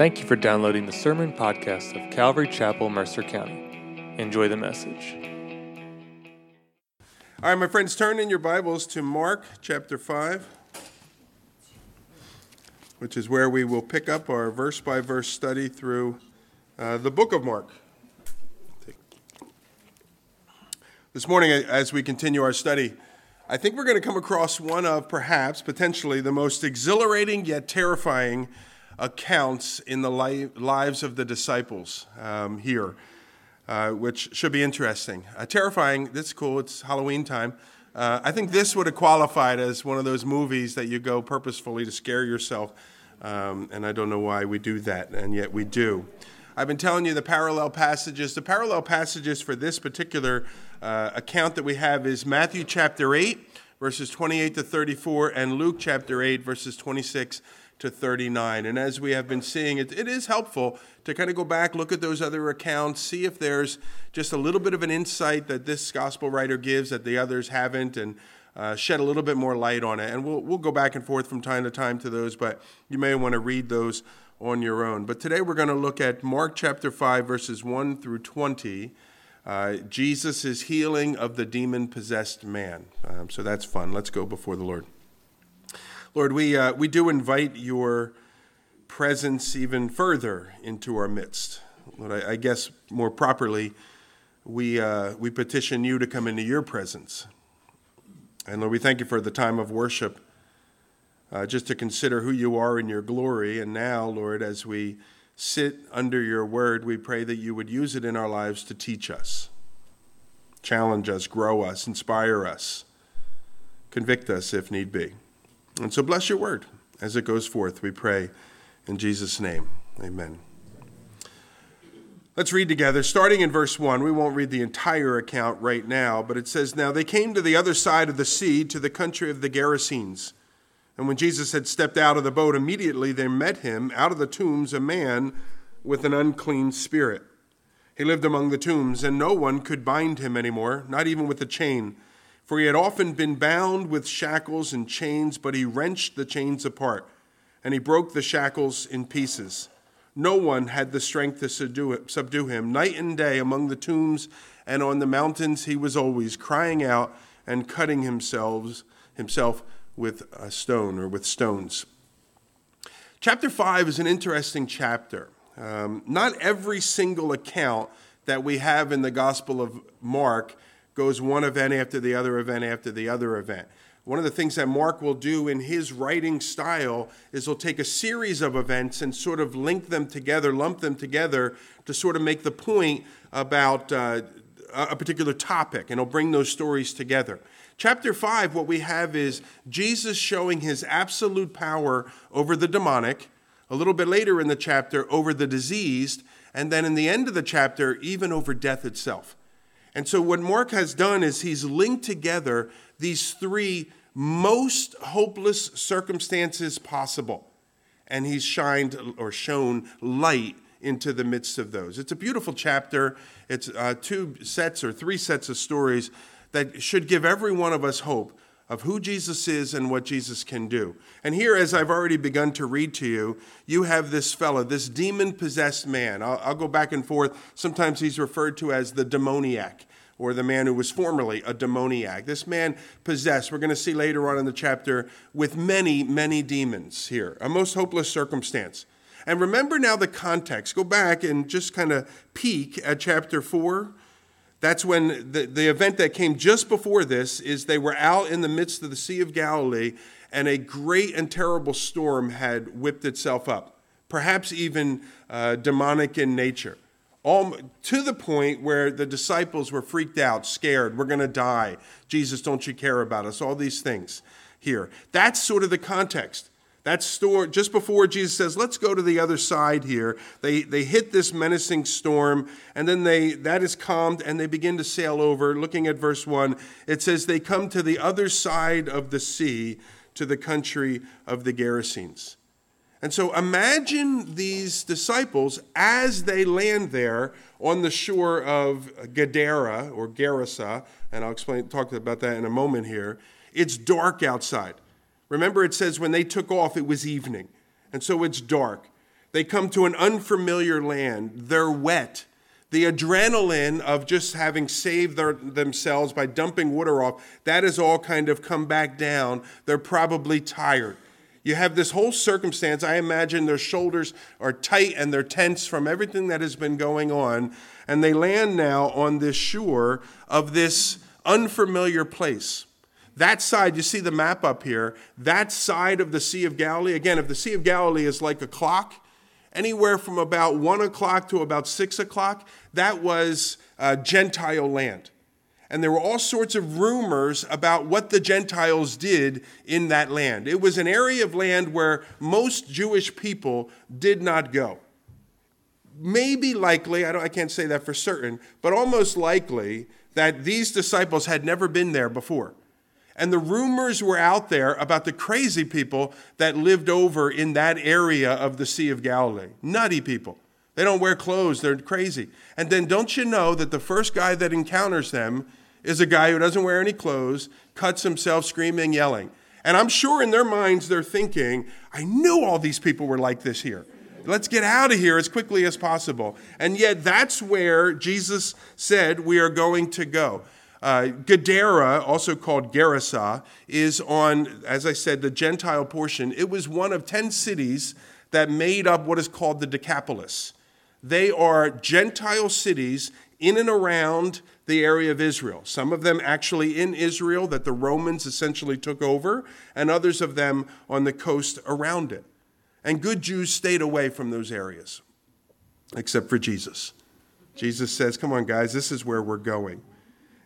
Thank you for downloading the sermon podcast of Calvary Chapel, Mercer County. Enjoy the message. All right, my friends, turn in your Bibles to Mark chapter 5, which is where we will pick up our verse by verse study through uh, the book of Mark. This morning, as we continue our study, I think we're going to come across one of perhaps, potentially, the most exhilarating yet terrifying accounts in the li- lives of the disciples um, here, uh, which should be interesting. Uh, terrifying, that's cool, it's Halloween time. Uh, I think this would have qualified as one of those movies that you go purposefully to scare yourself, um, and I don't know why we do that, and yet we do. I've been telling you the parallel passages. The parallel passages for this particular uh, account that we have is Matthew chapter 8, verses 28 to 34, and Luke chapter 8, verses 26 to 39. And as we have been seeing, it, it is helpful to kind of go back, look at those other accounts, see if there's just a little bit of an insight that this gospel writer gives that the others haven't, and uh, shed a little bit more light on it. And we'll, we'll go back and forth from time to time to those, but you may want to read those on your own. But today we're going to look at Mark chapter 5, verses 1 through 20. Uh, Jesus' healing of the demon possessed man. Um, so that's fun. Let's go before the Lord. Lord, we, uh, we do invite your presence even further into our midst. Lord, I, I guess more properly, we, uh, we petition you to come into your presence. And Lord, we thank you for the time of worship, uh, just to consider who you are in your glory. And now, Lord, as we sit under your word, we pray that you would use it in our lives to teach us, challenge us, grow us, inspire us, convict us if need be. And so bless your word as it goes forth, we pray in Jesus' name. Amen. Let's read together, starting in verse 1. We won't read the entire account right now, but it says Now they came to the other side of the sea, to the country of the Gerasenes. And when Jesus had stepped out of the boat, immediately there met him out of the tombs a man with an unclean spirit. He lived among the tombs, and no one could bind him anymore, not even with a chain for he had often been bound with shackles and chains, but he wrenched the chains apart, and he broke the shackles in pieces. No one had the strength to subdue him. Night and day among the tombs and on the mountains, he was always crying out and cutting himself, himself with a stone or with stones. Chapter 5 is an interesting chapter. Um, not every single account that we have in the Gospel of Mark goes one event after the other event after the other event. One of the things that Mark will do in his writing style is he'll take a series of events and sort of link them together, lump them together to sort of make the point about uh, a particular topic, and he'll bring those stories together. Chapter 5, what we have is Jesus showing his absolute power over the demonic. A little bit later in the chapter, over the diseased. And then in the end of the chapter, even over death itself. And so, what Mark has done is he's linked together these three most hopeless circumstances possible. And he's shined or shown light into the midst of those. It's a beautiful chapter. It's uh, two sets or three sets of stories that should give every one of us hope of who Jesus is and what Jesus can do. And here, as I've already begun to read to you, you have this fellow, this demon possessed man. I'll, I'll, go back and forth. Sometimes he's referred to as the demoniac or the man who was formerly a demoniac. This man possessed, we're going to see later on in the chapter, with many, many demons here. A most hopeless circumstance. And remember now the context. Go back and just kind of peek at chapter 4 that's when the, the event that came just before this is they were out in the midst of the Sea of Galilee and a great and terrible storm had whipped itself up, perhaps even uh, demonic in nature. All, to the point where the disciples were freaked out, scared, we're going to die. Jesus, don't you care about us? All these things here. That's sort of the context. That storm, just before Jesus says, let's go to the other side here, they, they hit this menacing storm, and then they that is calmed, and they begin to sail over. Looking at verse 1, it says, They come to the other side of the sea, to the country of the Gerasenes. And so imagine these disciples as they land there on the shore of Gadara or Gerasa, and I'll explain talk about that in a moment here. It's dark outside. Remember, it says when they took off, it was evening. And so it's dark. They come to an unfamiliar land. They're wet. The adrenaline of just having saved their, themselves by dumping water off, that has all kind of come back down. They're probably tired. You have this whole circumstance. I imagine their shoulders are tight and they're tense from everything that has been going on. And they land now on this shore of this unfamiliar place. That side, you see the map up here, that side of the Sea of Galilee, again, if the Sea of Galilee is like a clock, anywhere from about one o'clock to about six o'clock, that was uh, Gentile land. And there were all sorts of rumors about what the Gentiles did in that land. It was an area of land where most Jewish people did not go. Maybe likely, I, I can't say that for certain, but almost likely that these disciples had never been there before. And the rumors were out there about the crazy people that lived over in that area of the Sea of Galilee. Nutty people. They don't wear clothes, they're crazy. And then don't you know that the first guy that encounters them is a guy who doesn't wear any clothes, cuts himself screaming, yelling. And I'm sure in their minds they're thinking, I knew all these people were like this here. Let's get out of here as quickly as possible. And yet, that's where Jesus said we are going to go. Uh, Gadara, also called Gerasa, is on, as I said, the Gentile portion. It was one of 10 cities that made up what is called the Decapolis. They are Gentile cities in and around the area of Israel. Some of them actually in Israel that the Romans essentially took over, and others of them on the coast around it. And good Jews stayed away from those areas, except for Jesus. Jesus says, Come on, guys, this is where we're going.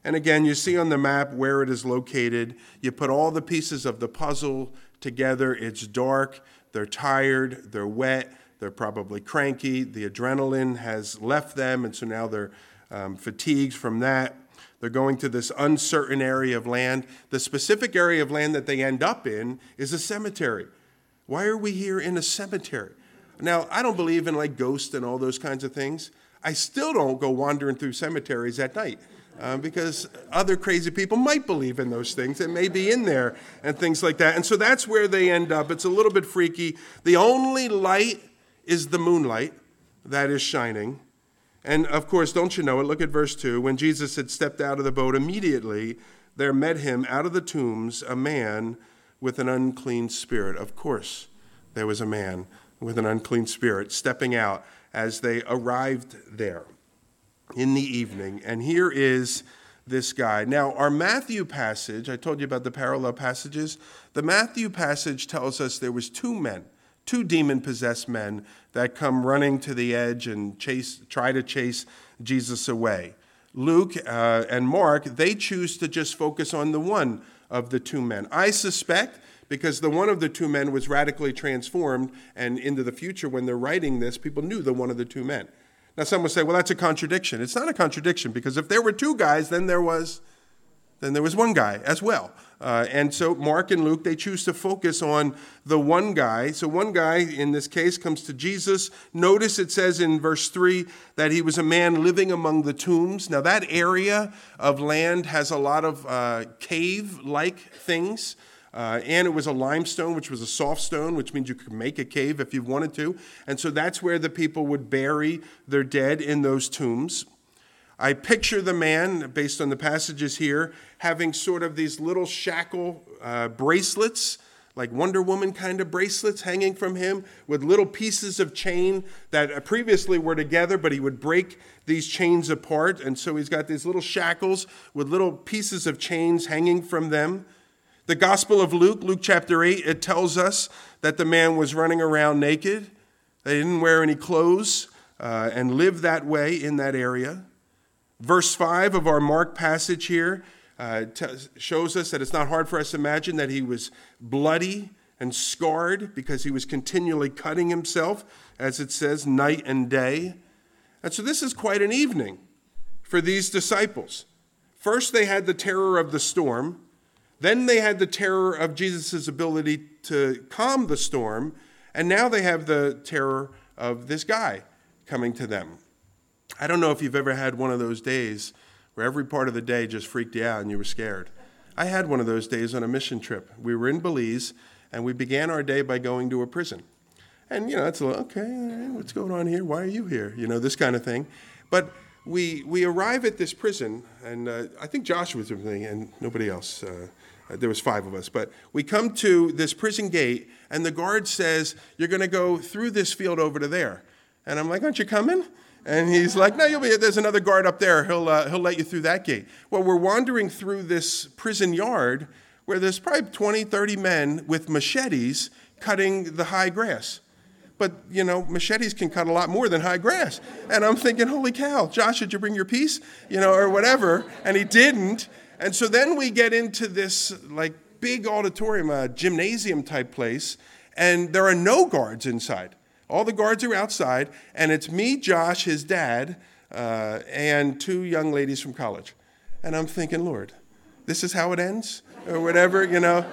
And again, you see on the map where it is located. You put all the pieces of the puzzle together. It's dark, they're tired, they're wet, they're probably cranky. The adrenaline has left them, and so now they're um, fatigued from that. They're going to this uncertain area of land. The specific area of land that they end up in is a cemetery. Why are we here in a cemetery? Now, I don't believe in like ghosts and all those kinds of things. I still don't go wandering through cemeteries at night uh, because other crazy people might believe in those things and may be in there and things like that. And so that's where they end up. It's a little bit freaky. The only light is the moonlight that is shining. And of course, don't you know it? Look at verse 2. When Jesus had stepped out of the boat, immediately there met him out of the tombs a man with an unclean spirit. Of course, there was a man with an unclean spirit stepping out as they arrived there in the evening. And here is this guy. Now, our Matthew passage, I told you about the parallel passages. The Matthew passage tells us there was two men, two demon-possessed men that come running to the edge and chase try to chase Jesus away. Luke uh, and Mark, they choose to just focus on the one of the two men. I suspect because the one of the two men was radically transformed, and into the future, when they're writing this, people knew the one of the two men. Now, some would say, well, that's a contradiction. It's not a contradiction because if there were two guys, then there was, then there was one guy as well. Uh, and so Mark and Luke, they choose to focus on the one guy. So one guy in this case comes to Jesus. Notice it says in verse 3 that he was a man living among the tombs. Now, that area of land has a lot of uh, cave like things. Uh, and it was a limestone, which was a soft stone, which means you could make a cave if you wanted to. And so that's where the people would bury their dead in those tombs. I picture the man, based on the passages here, having sort of these little shackle uh, bracelets, like Wonder Woman kind of bracelets hanging from him, with little pieces of chain that previously were together, but he would break these chains apart. And so he's got these little shackles with little pieces of chains hanging from them. The Gospel of Luke, Luke chapter 8, it tells us that the man was running around naked. They didn't wear any clothes uh, and lived that way in that area. Verse 5 of our Mark passage here uh, t- shows us that it's not hard for us to imagine that he was bloody and scarred because he was continually cutting himself, as it says, night and day. And so this is quite an evening for these disciples. First, they had the terror of the storm. Then they had the terror of Jesus' ability to calm the storm, and now they have the terror of this guy coming to them. I don't know if you've ever had one of those days where every part of the day just freaked you out and you were scared. I had one of those days on a mission trip. We were in Belize, and we began our day by going to a prison. And, you know, it's little, okay, what's going on here? Why are you here? You know, this kind of thing. But we, we arrive at this prison, and uh, I think Joshua was with me and nobody else. Uh, there was five of us. But we come to this prison gate, and the guard says, you're going to go through this field over to there. And I'm like, aren't you coming? And he's like, no, you'll be, there's another guard up there. He'll, uh, he'll let you through that gate. Well, we're wandering through this prison yard where there's probably 20, 30 men with machetes cutting the high grass. But, you know, machetes can cut a lot more than high grass. And I'm thinking, holy cow, Josh, did you bring your piece? You know, or whatever. And he didn't. And so then we get into this, like, big auditorium, a gymnasium type place, and there are no guards inside. All the guards are outside, and it's me, Josh, his dad, uh, and two young ladies from college. And I'm thinking, Lord, this is how it ends? Or whatever, you know?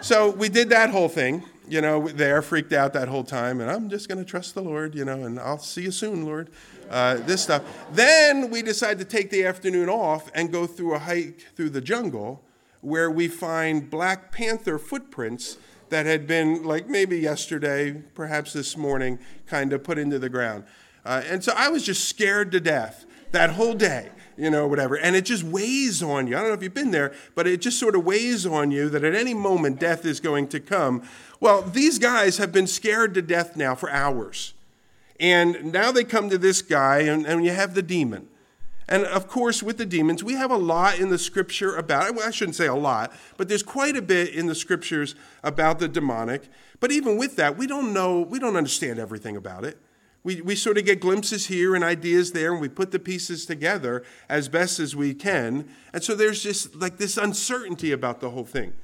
So we did that whole thing, you know, there, freaked out that whole time, and I'm just going to trust the Lord, you know, and I'll see you soon, Lord. Uh, this stuff. Then we decide to take the afternoon off and go through a hike through the jungle where we find Black Panther footprints that had been, like maybe yesterday, perhaps this morning, kind of put into the ground. Uh, and so I was just scared to death that whole day, you know, whatever. And it just weighs on you. I don't know if you've been there, but it just sort of weighs on you that at any moment death is going to come. Well, these guys have been scared to death now for hours. And now they come to this guy, and, and you have the demon. And of course, with the demons, we have a lot in the scripture about. Well, I shouldn't say a lot, but there's quite a bit in the scriptures about the demonic. But even with that, we don't know, we don't understand everything about it. We, we sort of get glimpses here and ideas there, and we put the pieces together as best as we can. And so there's just like this uncertainty about the whole thing.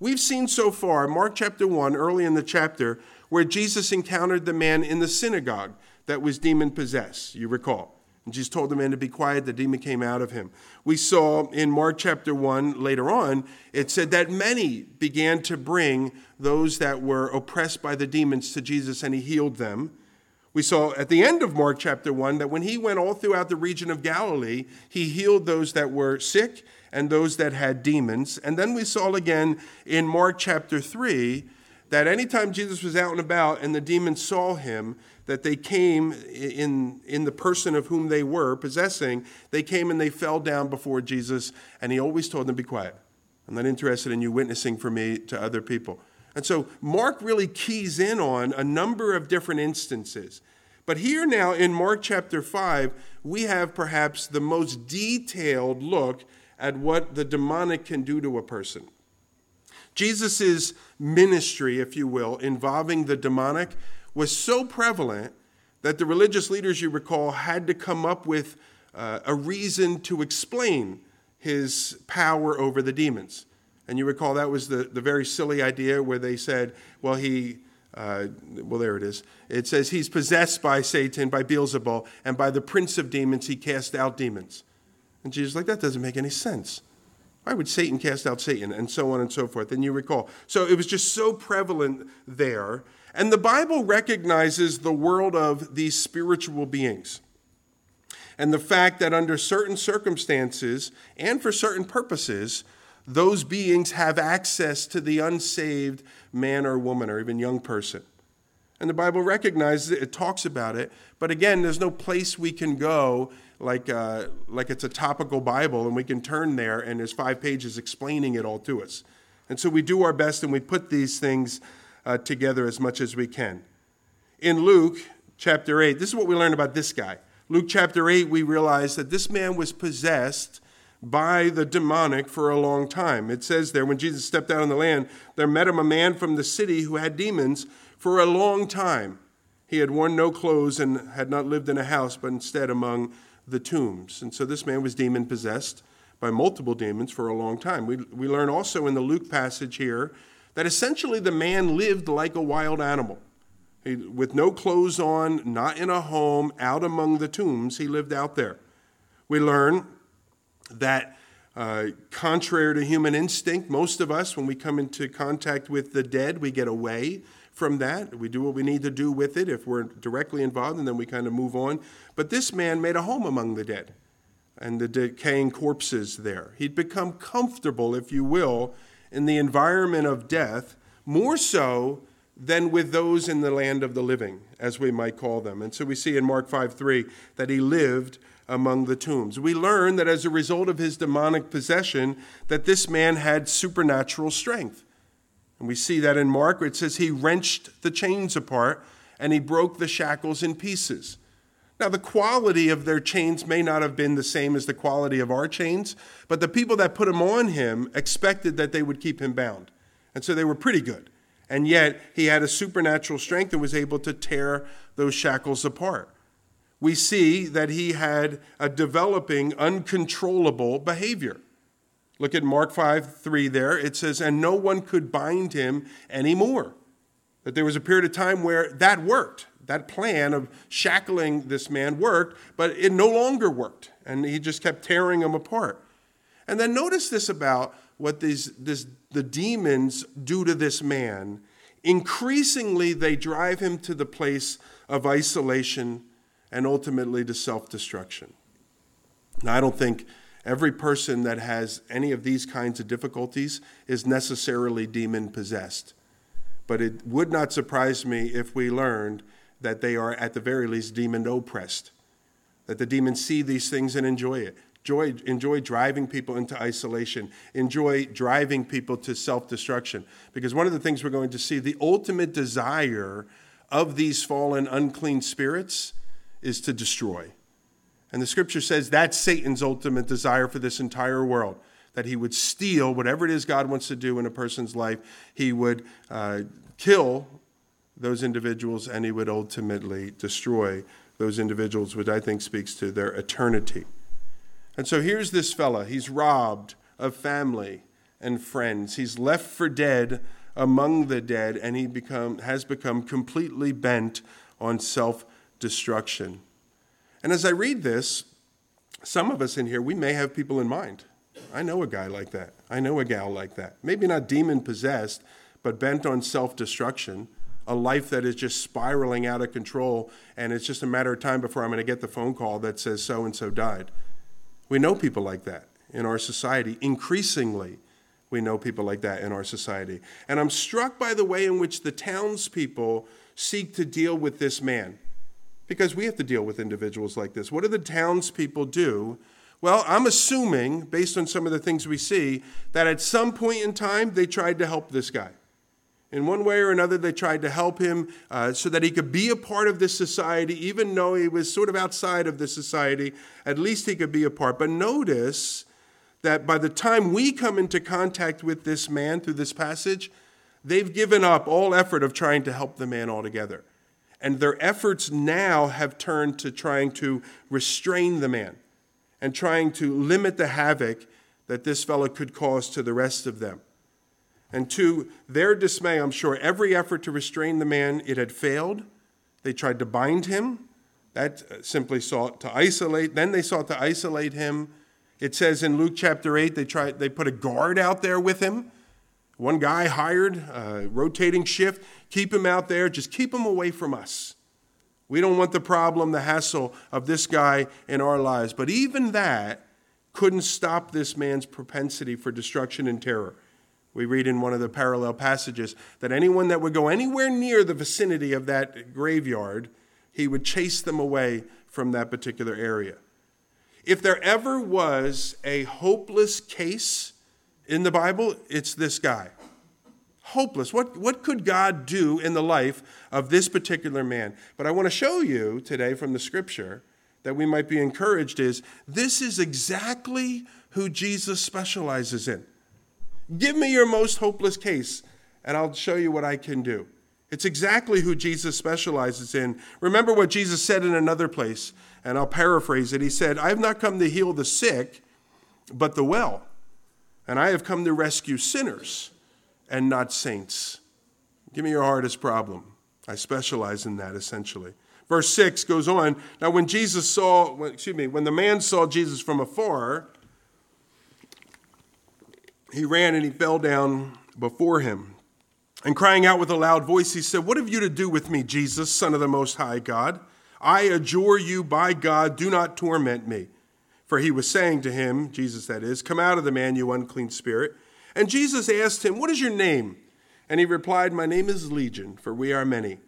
We've seen so far, Mark chapter 1, early in the chapter, where Jesus encountered the man in the synagogue that was demon possessed, you recall. And Jesus told the man to be quiet. The demon came out of him. We saw in Mark chapter 1 later on, it said that many began to bring those that were oppressed by the demons to Jesus and he healed them. We saw at the end of Mark chapter 1 that when he went all throughout the region of Galilee, he healed those that were sick and those that had demons. And then we saw again in Mark chapter 3 that anytime Jesus was out and about and the demons saw him, that they came in, in the person of whom they were possessing, they came and they fell down before Jesus, and he always told them, Be quiet. I'm not interested in you witnessing for me to other people. And so Mark really keys in on a number of different instances. But here now in Mark chapter 5, we have perhaps the most detailed look at what the demonic can do to a person. Jesus' ministry, if you will, involving the demonic was so prevalent that the religious leaders, you recall, had to come up with uh, a reason to explain his power over the demons. And you recall that was the, the very silly idea where they said, well, he, uh, well, there it is. It says he's possessed by Satan, by Beelzebul, and by the prince of demons he cast out demons. And Jesus like, that doesn't make any sense. Why would Satan cast out Satan? And so on and so forth. And you recall. So it was just so prevalent there and the Bible recognizes the world of these spiritual beings and the fact that under certain circumstances and for certain purposes, those beings have access to the unsaved man or woman or even young person. And the Bible recognizes it, it talks about it, but again, there's no place we can go like, uh, like it's a topical Bible and we can turn there and there's five pages explaining it all to us. And so we do our best and we put these things uh, together as much as we can. In Luke chapter 8, this is what we learn about this guy. Luke chapter 8, we realize that this man was possessed by the demonic for a long time. It says there, when Jesus stepped out on the land, there met him a man from the city who had demons for a long time. He had worn no clothes and had not lived in a house, but instead among the tombs. And so this man was demon possessed by multiple demons for a long time. We, we learn also in the Luke passage here that essentially the man lived like a wild animal. He, with no clothes on, not in a home, out among the tombs, he lived out there. We learn that, uh, contrary to human instinct, most of us, when we come into contact with the dead, we get away from that. We do what we need to do with it if we're directly involved, and then we kind of move on. But this man made a home among the dead and the decaying corpses there. He'd become comfortable, if you will, in the environment of death more so than with those in the land of the living, as we might call them. And so we see in Mark 5 3 that he lived among the tombs. We learn that as a result of his demonic possession, that this man had supernatural strength. And we see that in Mark, it says he wrenched the chains apart and he broke the shackles in pieces. Now, the quality of their chains may not have been the same as the quality of our chains, but the people that put them on him expected that they would keep him bound. And so they were pretty good. And yet, he had a supernatural strength and was able to tear those shackles apart. We see that he had a developing, uncontrollable behavior. Look at Mark 5 3 there. It says, And no one could bind him anymore. That there was a period of time where that worked that plan of shackling this man worked, but it no longer worked. And he just kept tearing him apart. And then notice this about what these, this, the demons do to this man. Increasingly, they drive him to the place of isolation and ultimately to self destruction. Now, I don't think every person that has any of these kinds of difficulties is necessarily demon possessed. But it would not surprise me if we learned that they are at the very least demon oppressed, that the demons see these things and enjoy it. Enjoy, enjoy driving people into isolation, enjoy driving people to self destruction. Because one of the things we're going to see, the ultimate desire of these fallen, unclean spirits is to destroy. And the scripture says that's Satan's ultimate desire for this entire world that he would steal whatever it is God wants to do in a person's life. He would uh, kill those individuals and he would ultimately destroy those individuals, which I think speaks to their eternity. And so here's this fella. He's robbed of family and friends. He's left for dead among the dead, and he become, has become completely bent on self destruction. And as I read this, some of us in here, we may have people in mind. I know a guy like that. I know a gal like that. Maybe not demon possessed, but bent on self destruction a life that is just spiraling out of control, and it's just a matter of time before I'm going to get the phone call that says so and so died. We know people like that in our society. Increasingly, we know people like that in our society. And I'm struck by the way in which the townspeople seek to deal with this man, because we have to deal with individuals like this. What do the townspeople do? Well, I'm assuming, based on some of the things we see, that at some point in time they tried to help this guy. In one way or another, they tried to help him uh, so that he could be a part of this society, even though he was sort of outside of the society. At least he could be a part. But notice that by the time we come into contact with this man through this passage, they've given up all effort of trying to help the man altogether. And their efforts now have turned to trying to restrain the man and trying to limit the havoc that this fellow could cause to the rest of them. And to their dismay, I'm sure, every effort to restrain the man, it had failed. They tried to bind him. That uh, simply sought to isolate. Then they sought to isolate him. It says in Luke chapter 8, they, tried, they put a guard out there with him. One guy hired, a rotating shift. Keep him out there. Just keep him away from us. We don't want the problem, the hassle of this guy in our lives. But even that couldn't stop this man's propensity for destruction and terror. We read in one of the parallel passages that anyone that would go anywhere near the vicinity of that graveyard, he would chase them away from that particular area. If there ever was a hopeless case in the Bible, it's this guy. Hopeless. What, what could God do in the life of this particular man? But I want to show you today from the scripture that we might be encouraged is this is exactly who Jesus specializes in. Give me your most hopeless case, and I'll show you what I can do. It's exactly who Jesus specializes in. Remember what Jesus said in another place, and I'll paraphrase it. He said, I have not come to heal the sick, but the well. And I have come to rescue sinners and not saints. Give me your hardest problem. I specialize in that essentially. Verse 6 goes on. Now, when Jesus saw, excuse me, when the man saw Jesus from afar, he ran and he fell down before him. And crying out with a loud voice, he said, What have you to do with me, Jesus, Son of the Most High God? I adjure you by God, do not torment me. For he was saying to him, Jesus that is, Come out of the man, you unclean spirit. And Jesus asked him, What is your name? And he replied, My name is Legion, for we are many.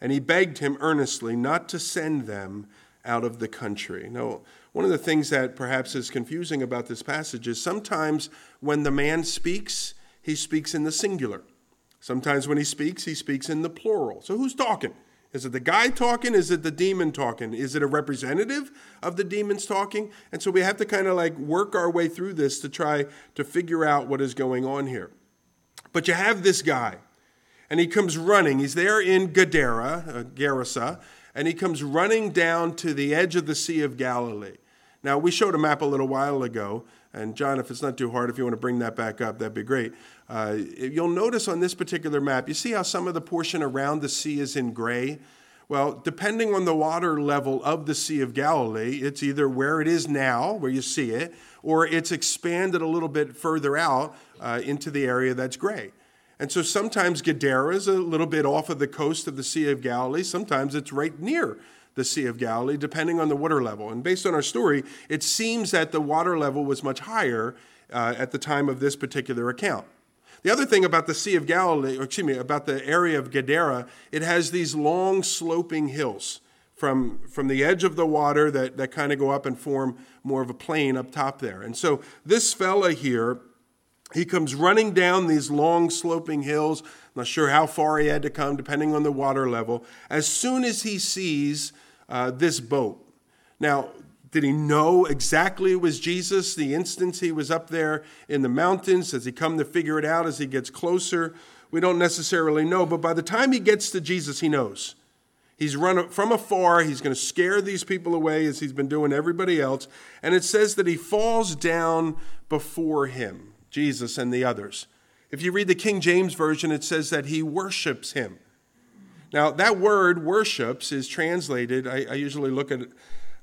And he begged him earnestly not to send them out of the country. Now, one of the things that perhaps is confusing about this passage is sometimes when the man speaks, he speaks in the singular. Sometimes when he speaks, he speaks in the plural. So who's talking? Is it the guy talking? Is it the demon talking? Is it a representative of the demons talking? And so we have to kind of like work our way through this to try to figure out what is going on here. But you have this guy, and he comes running. He's there in Gadara, uh, Gerasa, and he comes running down to the edge of the Sea of Galilee. Now, we showed a map a little while ago, and John, if it's not too hard, if you want to bring that back up, that'd be great. Uh, you'll notice on this particular map, you see how some of the portion around the sea is in gray? Well, depending on the water level of the Sea of Galilee, it's either where it is now, where you see it, or it's expanded a little bit further out uh, into the area that's gray. And so sometimes Gadara is a little bit off of the coast of the Sea of Galilee. Sometimes it's right near the Sea of Galilee, depending on the water level. And based on our story, it seems that the water level was much higher uh, at the time of this particular account. The other thing about the Sea of Galilee, or excuse me, about the area of Gadara, it has these long sloping hills from, from the edge of the water that, that kind of go up and form more of a plain up top there. And so this fella here, he comes running down these long sloping hills. Not sure how far he had to come, depending on the water level. As soon as he sees uh, this boat. Now, did he know exactly it was Jesus the instant he was up there in the mountains? Does he come to figure it out as he gets closer? We don't necessarily know, but by the time he gets to Jesus, he knows. He's run from afar. He's going to scare these people away as he's been doing everybody else. And it says that he falls down before him, Jesus and the others. If you read the King James Version, it says that he worships him. Now, that word worships is translated, I, I usually look at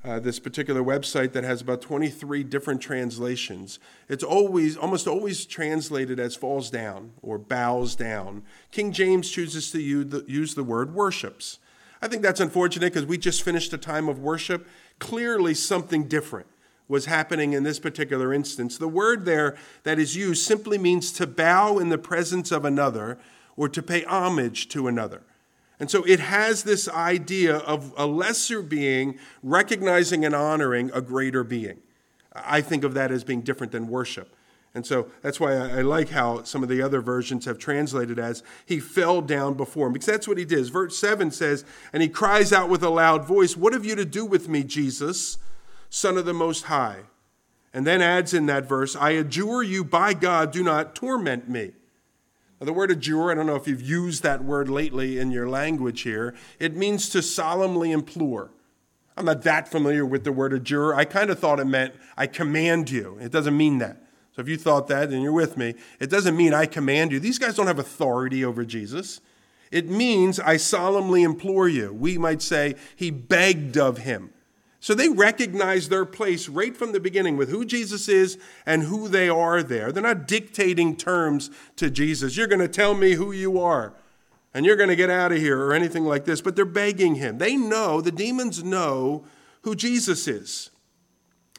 uh, this particular website that has about 23 different translations. It's always, almost always translated as falls down or bows down. King James chooses to use the, use the word worships. I think that's unfortunate because we just finished a time of worship. Clearly, something different was happening in this particular instance. The word there that is used simply means to bow in the presence of another or to pay homage to another. And so it has this idea of a lesser being recognizing and honoring a greater being. I think of that as being different than worship. And so that's why I like how some of the other versions have translated as he fell down before him, because that's what he did. Verse 7 says, And he cries out with a loud voice, What have you to do with me, Jesus, Son of the Most High? And then adds in that verse, I adjure you by God, do not torment me. The word adjure, I don't know if you've used that word lately in your language here, it means to solemnly implore. I'm not that familiar with the word adjure. I kind of thought it meant I command you. It doesn't mean that. So if you thought that and you're with me, it doesn't mean I command you. These guys don't have authority over Jesus. It means I solemnly implore you. We might say he begged of him. So they recognize their place right from the beginning with who Jesus is and who they are there. They're not dictating terms to Jesus. You're going to tell me who you are and you're going to get out of here or anything like this, but they're begging him. They know, the demons know who Jesus is.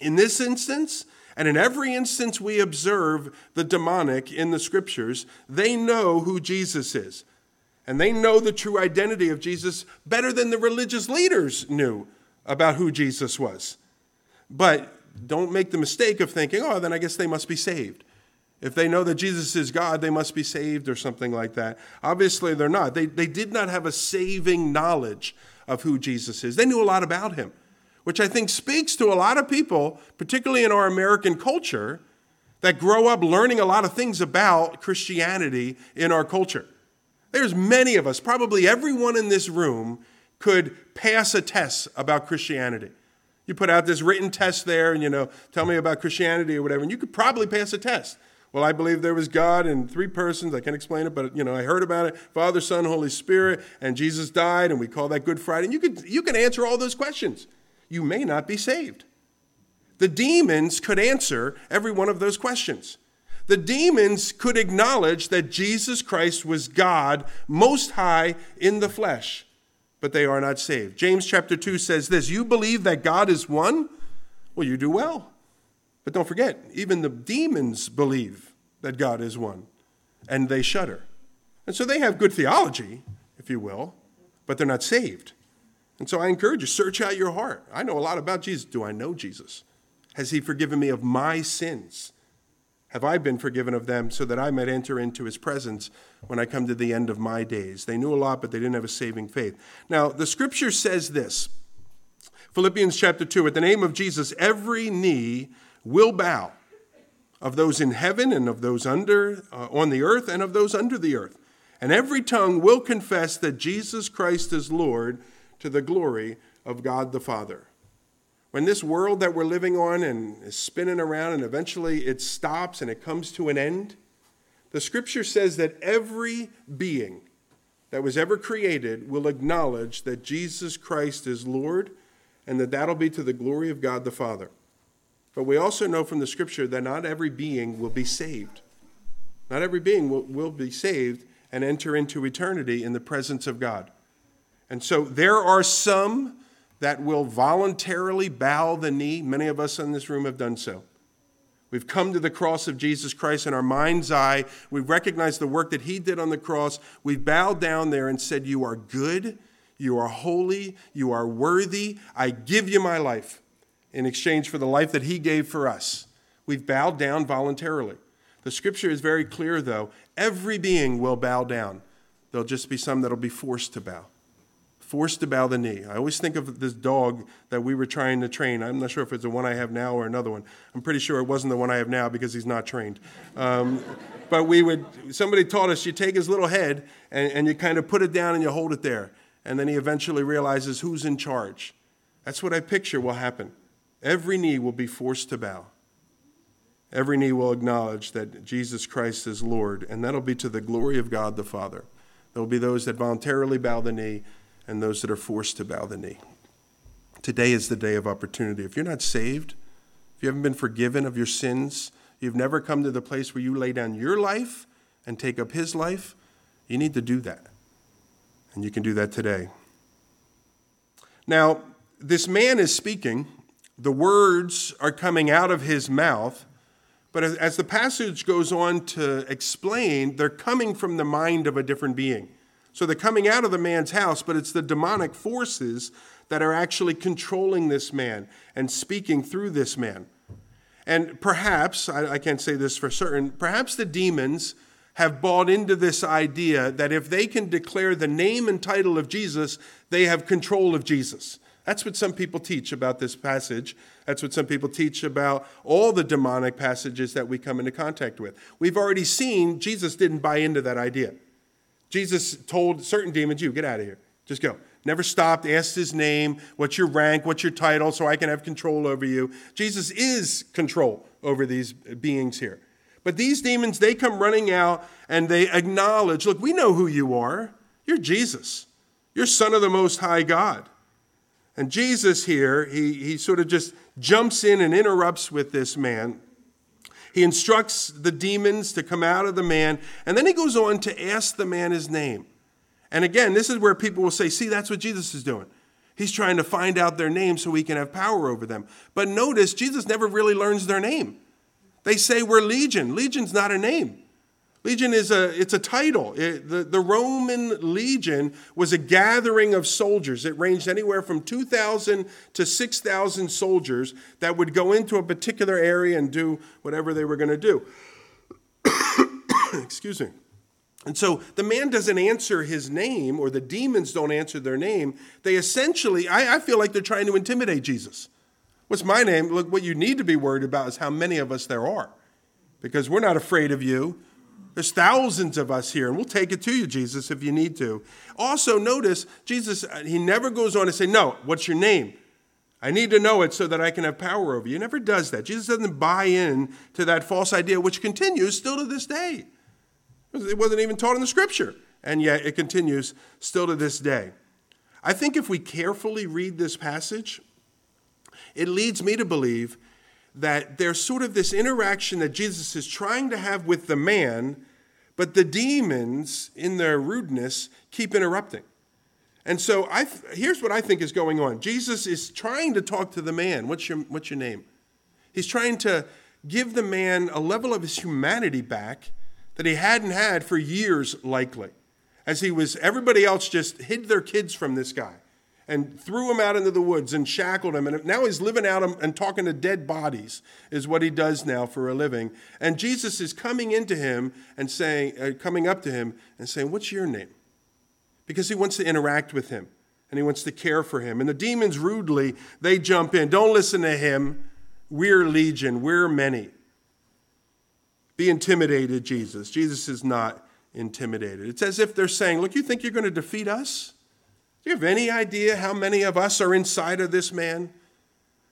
In this instance, and in every instance we observe the demonic in the scriptures, they know who Jesus is. And they know the true identity of Jesus better than the religious leaders knew about who Jesus was. But don't make the mistake of thinking, oh, then I guess they must be saved. If they know that Jesus is God, they must be saved or something like that. Obviously, they're not. They, they did not have a saving knowledge of who Jesus is. They knew a lot about him, which I think speaks to a lot of people, particularly in our American culture, that grow up learning a lot of things about Christianity in our culture. There's many of us, probably everyone in this room, could pass a test about Christianity. You put out this written test there and, you know, tell me about Christianity or whatever, and you could probably pass a test. Well, I believe there was God in three persons. I can't explain it, but you know, I heard about it: Father, Son, Holy Spirit, and Jesus died, and we call that Good Friday. And you could you can answer all those questions. You may not be saved. The demons could answer every one of those questions. The demons could acknowledge that Jesus Christ was God, most high in the flesh but they are not saved. James chapter 2 says this You believe that God is one? Well, you do well. But don't forget, even the demons believe that God is one, and they shudder. And so they have good theology, if you will, but they're not saved. And so I encourage you, search out your heart. I know a lot about Jesus. Do I know Jesus? Has he forgiven me of my sins? Have I been forgiven of them so that I might enter into his presence when I come to the end of my days? They knew a lot, but they didn't have a saving faith. Now, the scripture says this Philippians chapter 2 At the name of Jesus, every knee will bow of those in heaven and of those under uh, on the earth and of those under the earth. And every tongue will confess that Jesus Christ is Lord to the glory of God the Father when this world that we're living on and is spinning around and eventually it stops and it comes to an end, the scripture says that every being that was ever created will acknowledge that Jesus Christ is Lord and that that'll be to the glory of God the Father. But we also know from the scripture that not every being will be saved. Not every being will, will be saved and enter into eternity in the presence of God. And so there are some that will voluntarily bow the knee. Many of us in this room have done so. We've come to the cross of Jesus Christ in our mind's eye. We've recognized the work that He did on the cross. We've bowed down there and said, You are good, you are holy, you are worthy. I give you my life in exchange for the life that He gave for us. We've bowed down voluntarily. The scripture is very clear, though. Every being will bow down. There'll just be some that'll be forced to bow forced to bow the knee. I always think of this dog that we were trying to train. I'm not sure if it's the one I have now or another one. I'm pretty sure it wasn't the one I have now because he's not trained. Um, but we would, somebody taught us you take his little head and, and you kind of put it down and you hold it there. And then he eventually realizes who's in charge. That's what I picture will happen. Every knee will be forced to bow. Every knee will acknowledge that Jesus Christ is Lord, and that'll be to the glory of God the Father. There will be those that voluntarily bow the knee, and those that are forced to bow the knee. Today is the day of opportunity. If you're not saved, if you haven't been forgiven of your sins, you've never come to the place where you lay down your life and take up His life, you need to do that. And you can do that today. Now, this man is speaking, the words are coming out of his mouth, but as the passage goes on to explain, they're coming from the mind of a different being. So they're coming out of the man's house, but it's the demonic forces that are actually controlling this man and speaking through this man. And perhaps, I, I, can't say this for certain, perhaps the demons have bought into this idea that if they can declare the name and title of Jesus, they have control of Jesus. That's what some people teach about this passage. That's what some people teach about all the demonic passages that we come into contact with. We've already seen Jesus didn't buy into that idea. Jesus told certain demons, You get out of here. Just go. Never stopped, asked his name, what's your rank, what's your title, so I can have control over you. Jesus is control over these beings here. But these demons, they come running out and they acknowledge look, we know who you are. You're Jesus, you're Son of the Most High God. And Jesus here, he, he sort of just jumps in and interrupts with this man he instructs the demons to come out of the man, and then he goes on to ask the man his name. And again, this is where people will say, see, that's what Jesus is doing. He's trying to find out their name so he can have power over them. But notice, Jesus never really learns their name. They say we're legion. Legion's not a name. Legion is a it's a title. It, the, the Roman legion was a gathering of soldiers. It ranged anywhere from 2,000 to 6,000 soldiers that would go into a particular area and do whatever they were going to do. Excuse me. And so the man doesn't answer his name, or the demons don't answer their name. They essentially, I, I feel like they're trying to intimidate Jesus. What's my name? Look, what you need to be worried about is how many of us there are. Because we're not afraid of you. There's thousands of us here, and we'll take it to you, Jesus, if you need to. Also, notice Jesus, uh, he never goes on to say, No, what's your name? I need to know it so that I can have power over you. He never does that. Jesus doesn't buy in to that false idea, which continues still to this day. It wasn't even taught in the scripture, and yet it continues still to this day. I think if we carefully read this passage, it leads me to believe that there's sort of this interaction that Jesus is trying to have with the man, but the demons, in their rudeness, keep interrupting. And so I, here's what I think is going on Jesus is trying to talk to the man. What's your, what's your name? He's trying to give the man a level of his humanity back that he hadn't had for years, likely. As he was, everybody else just hid their kids from this guy and threw him out into the woods and shackled him. And now he's living out and talking to dead bodies, is what he does now for a living. And Jesus is coming into him and saying, uh, coming up to him and saying, What's your name? Because he wants to interact with him and he wants to care for him. And the demons rudely, they jump in. Don't listen to him. We're legion, we're many. Be intimidated, Jesus. Jesus is not intimidated. It's as if they're saying, Look, you think you're going to defeat us? Do you have any idea how many of us are inside of this man?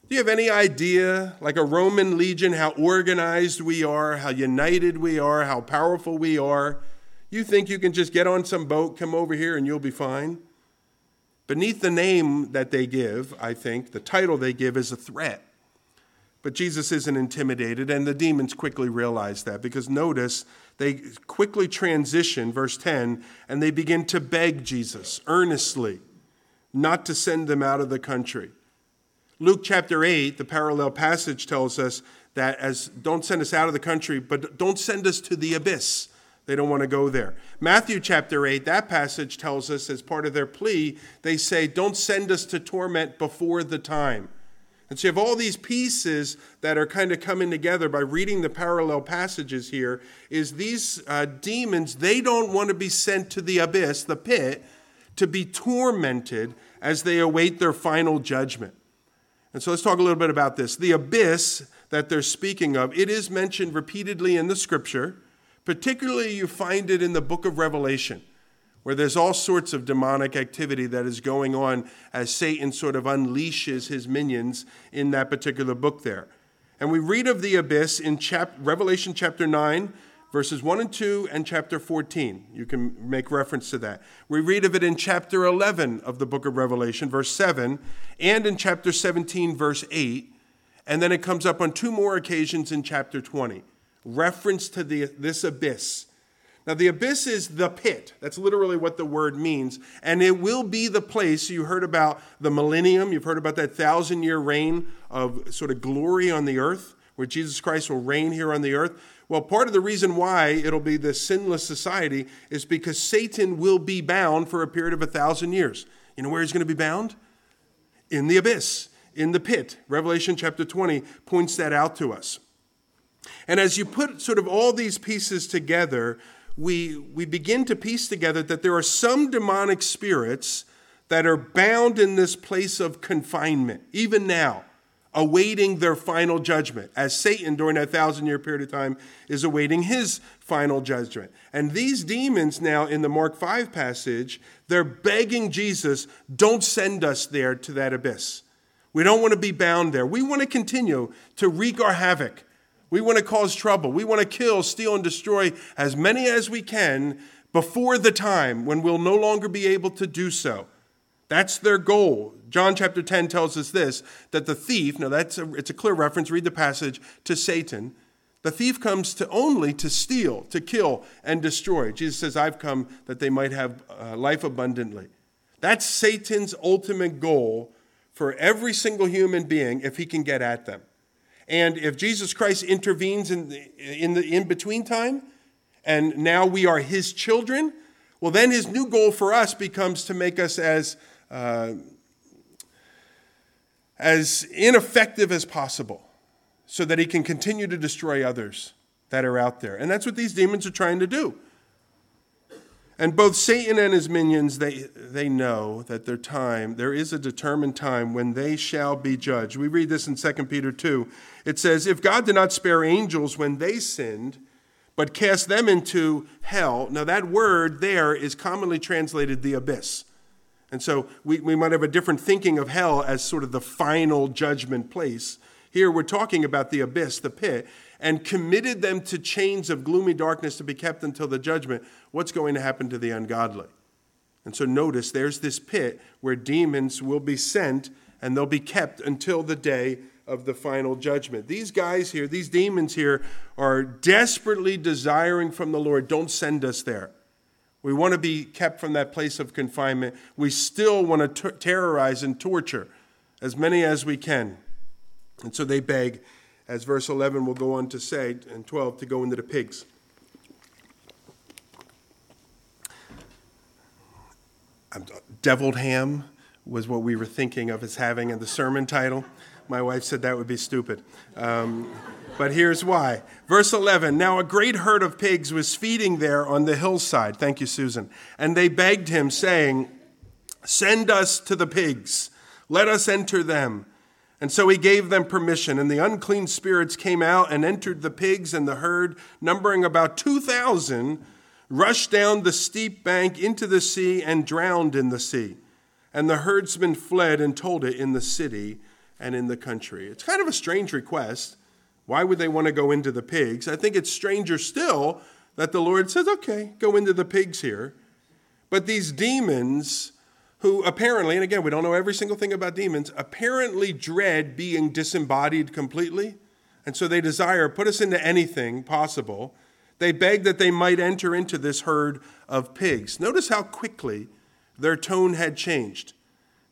Do you have any idea, like a Roman legion, how organized we are, how united we are, how powerful we are? You think you can just get on some boat, come over here, and you'll be fine? Beneath the name that they give, I think, the title they give is a threat. But Jesus isn't intimidated, and the demons quickly realize that because notice they quickly transition, verse 10, and they begin to beg Jesus earnestly not to send them out of the country. Luke chapter 8, the parallel passage tells us that as don't send us out of the country, but don't send us to the abyss. They don't want to go there. Matthew chapter 8, that passage tells us as part of their plea, they say, Don't send us to torment before the time. And so you have all these pieces that are kind of coming together by reading the parallel passages here. Is these uh, demons, they don't want to be sent to the abyss, the pit, to be tormented as they await their final judgment. And so let's talk a little bit about this. The abyss that they're speaking of, it is mentioned repeatedly in the scripture. Particularly, you find it in the book of Revelation where there's all sorts of demonic activity that is going on as Satan sort of unleashes his minions in that particular book there. And we read of the abyss in chap- Revelation chapter 9, verses 1 and 2, and chapter 14. You can make reference to that. We read of it in chapter 11 of the book of Revelation, verse 7, and in chapter 17, verse 8. And then it comes up on two more occasions in chapter 20. Reference to the, this abyss now, the abyss is the pit. That's literally what the word means. And it will be the place you heard about the millennium. You've heard about that thousand year reign of sort of glory on the earth, where Jesus Christ will reign here on the earth. Well, part of the reason why it'll be the sinless society is because Satan will be bound for a period of a thousand years. You know where he's going to be bound? In the abyss, in the pit. Revelation chapter 20 points that out to us. And as you put sort of all these pieces together, we, we begin to piece together that there are some demonic spirits that are bound in this place of confinement, even now, awaiting their final judgment, as Satan, during that thousand year period of time, is awaiting his final judgment. And these demons now, in the Mark 5 passage, they're begging Jesus, don't send us there to that abyss. We don't want to be bound there. We want to continue to wreak our havoc we want to cause trouble. We want to kill, steal, and destroy as many as we can before the time when we'll no longer be able to do so. That's their goal. John chapter 10 tells us this that the thief, now that's a, it's a clear reference, read the passage to Satan. The thief comes to only to steal, to kill, and destroy. Jesus says, I've come that they might have uh, life abundantly. That's Satan's ultimate goal for every single human being if he can get at them. And if Jesus Christ intervenes in the, in the in between time, and now we are his children, well, then his new goal for us becomes to make us as, uh, as ineffective as possible so that he can continue to destroy others that are out there. And that's what these demons are trying to do. And both Satan and his minions, they, they know that their time, there is a determined time when they shall be judged. We read this in 2 Peter 2. It says, If God did not spare angels when they sinned, but cast them into hell. Now, that word there is commonly translated the abyss. And so we, we might have a different thinking of hell as sort of the final judgment place. Here we're talking about the abyss, the pit and committed them to chains of gloomy darkness to be kept until the judgment, what's going to happen to the ungodly? And so notice there's this pit where demons will be sent and they'll be kept until the day of the final judgment. These guys here, these demons here, are desperately desiring from the Lord, don't send us there. We want to be kept from that place of confinement. We still want to t- terrorize and torture as many as we can. And so they beg as verse 11 will go on to say, and 12 to go into the pigs. Deviled ham was what we were thinking of as having in the sermon title. My wife said that would be stupid. Um, but here's why. Verse 11 Now a great herd of pigs was feeding there on the hillside. Thank you, Susan. And they begged him, saying, Send us to the pigs, let us enter them. And so he gave them permission, and the unclean spirits came out and entered the pigs, and the herd, numbering about 2,000, rushed down the steep bank into the sea and drowned in the sea. And the herdsmen fled and told it in the city and in the country. It's kind of a strange request. Why would they want to go into the pigs? I think it's stranger still that the Lord says, okay, go into the pigs here. But these demons who apparently, and again, we don't know every single thing about demons, apparently dread being disembodied completely. And so they desire, put us into anything possible. They beg that they might enter into this herd of pigs. Notice how quickly their tone had changed.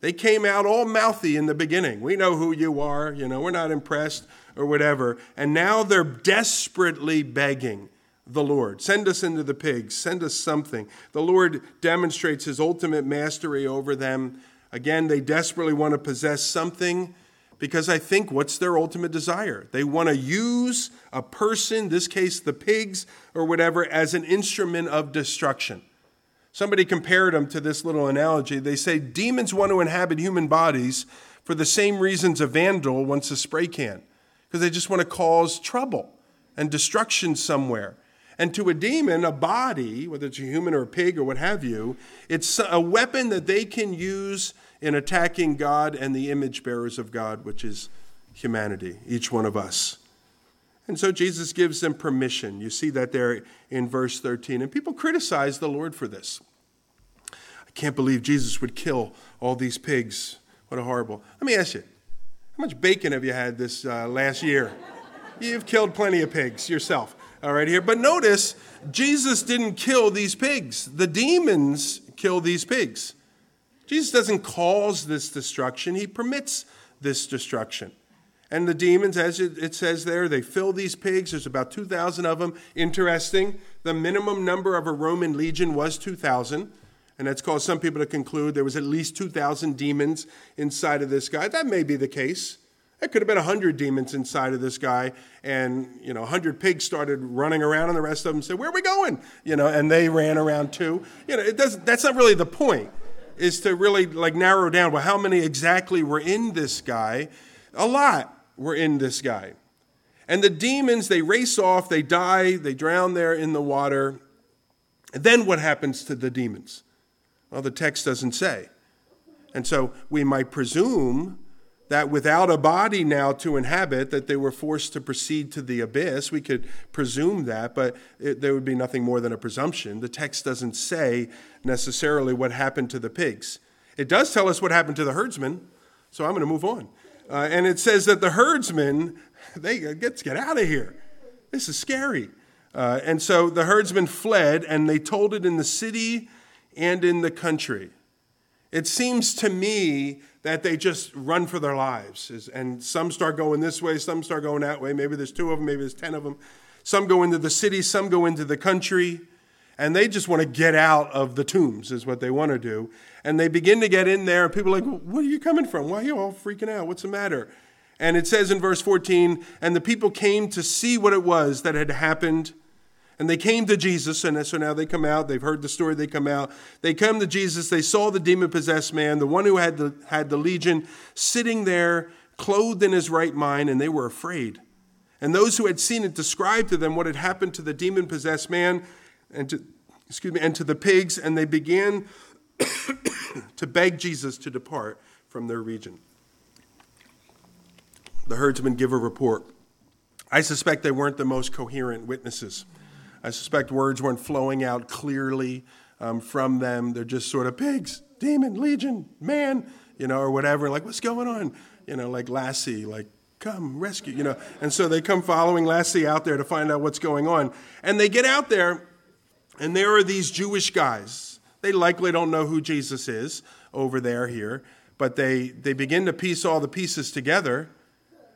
They came out all mouthy in the beginning. We know who you are, you know, we're not impressed or whatever. And now they're desperately begging the Lord. Send us into the pigs. Send us something. The Lord demonstrates his ultimate mastery over them. Again, they desperately want to possess something because I think what's their ultimate desire? They want to use a person, this case the pigs or whatever, as an instrument of destruction. Somebody compared them to this little analogy. They say demons want to inhabit human bodies for the same reasons a vandal wants a spray can, because they just want to cause trouble and destruction somewhere. And to a demon, a body, whether it's a human or a pig or what have you, it's a weapon that they can use in attacking God and the image bearers of God, which is humanity, each one of us. And so Jesus gives them permission. You see that there in verse 13. And people criticize the Lord for this. I can't believe Jesus would kill all these pigs. What a horrible. Let me ask you how much bacon have you had this uh, last year? You've killed plenty of pigs yourself all right here. But notice, Jesus didn't kill these pigs. The demons kill these pigs. Jesus doesn't cause this destruction, he permits this destruction. And the demons, as it says there, they fill these pigs. There's about 2,000 of them. Interesting. The minimum number of a Roman legion was 2,000. And that's caused some people to conclude there was at least 2,000 demons inside of this guy. That may be the case. There could have been 100 demons inside of this guy, and, you know, 100 pigs started running around, and the rest of them said, Where are we going? You know, and they ran around too. You know, it doesn't, that's not really the point, is to really, like, narrow down, well, how many exactly were in this guy? A lot were in this guy. And the demons, they race off, they die, they drown there in the water. And then what happens to the demons? Well, the text doesn't say. And so we might presume that without a body now to inhabit, that they were forced to proceed to the abyss. We could presume that, but it, there would be nothing more than a presumption. The text doesn't say necessarily what happened to the pigs. It does tell us what happened to the herdsmen, so I'm going to move on. Uh, and it says that the herdsmen, they get get out of here. This is scary. Uh, and so the herdsmen fled, and they told it in the city and in the country. It seems to me that they just run for their lives. And some start going this way, some start going that way. Maybe there's two of them, maybe there's 10 of them. Some go into the city, some go into the country. And they just want to get out of the tombs, is what they want to do. And they begin to get in there, and people are like, Where are you coming from? Why are you all freaking out? What's the matter? And it says in verse 14, and the people came to see what it was that had happened and they came to Jesus, and so now they come out. They've heard the story. They come out. They come to Jesus. They saw the demon possessed man, the one who had the, had the legion, sitting there, clothed in his right mind, and they were afraid. And those who had seen it described to them what had happened to the demon possessed man and to, excuse me, and to the pigs, and they began to beg Jesus to depart from their region. The herdsmen give a report. I suspect they weren't the most coherent witnesses. I suspect words weren't flowing out clearly um, from them. They're just sort of pigs, demon, legion, man, you know, or whatever. Like, what's going on? You know, like Lassie, like, come rescue, you know. And so they come following Lassie out there to find out what's going on. And they get out there, and there are these Jewish guys. They likely don't know who Jesus is over there here, but they, they begin to piece all the pieces together,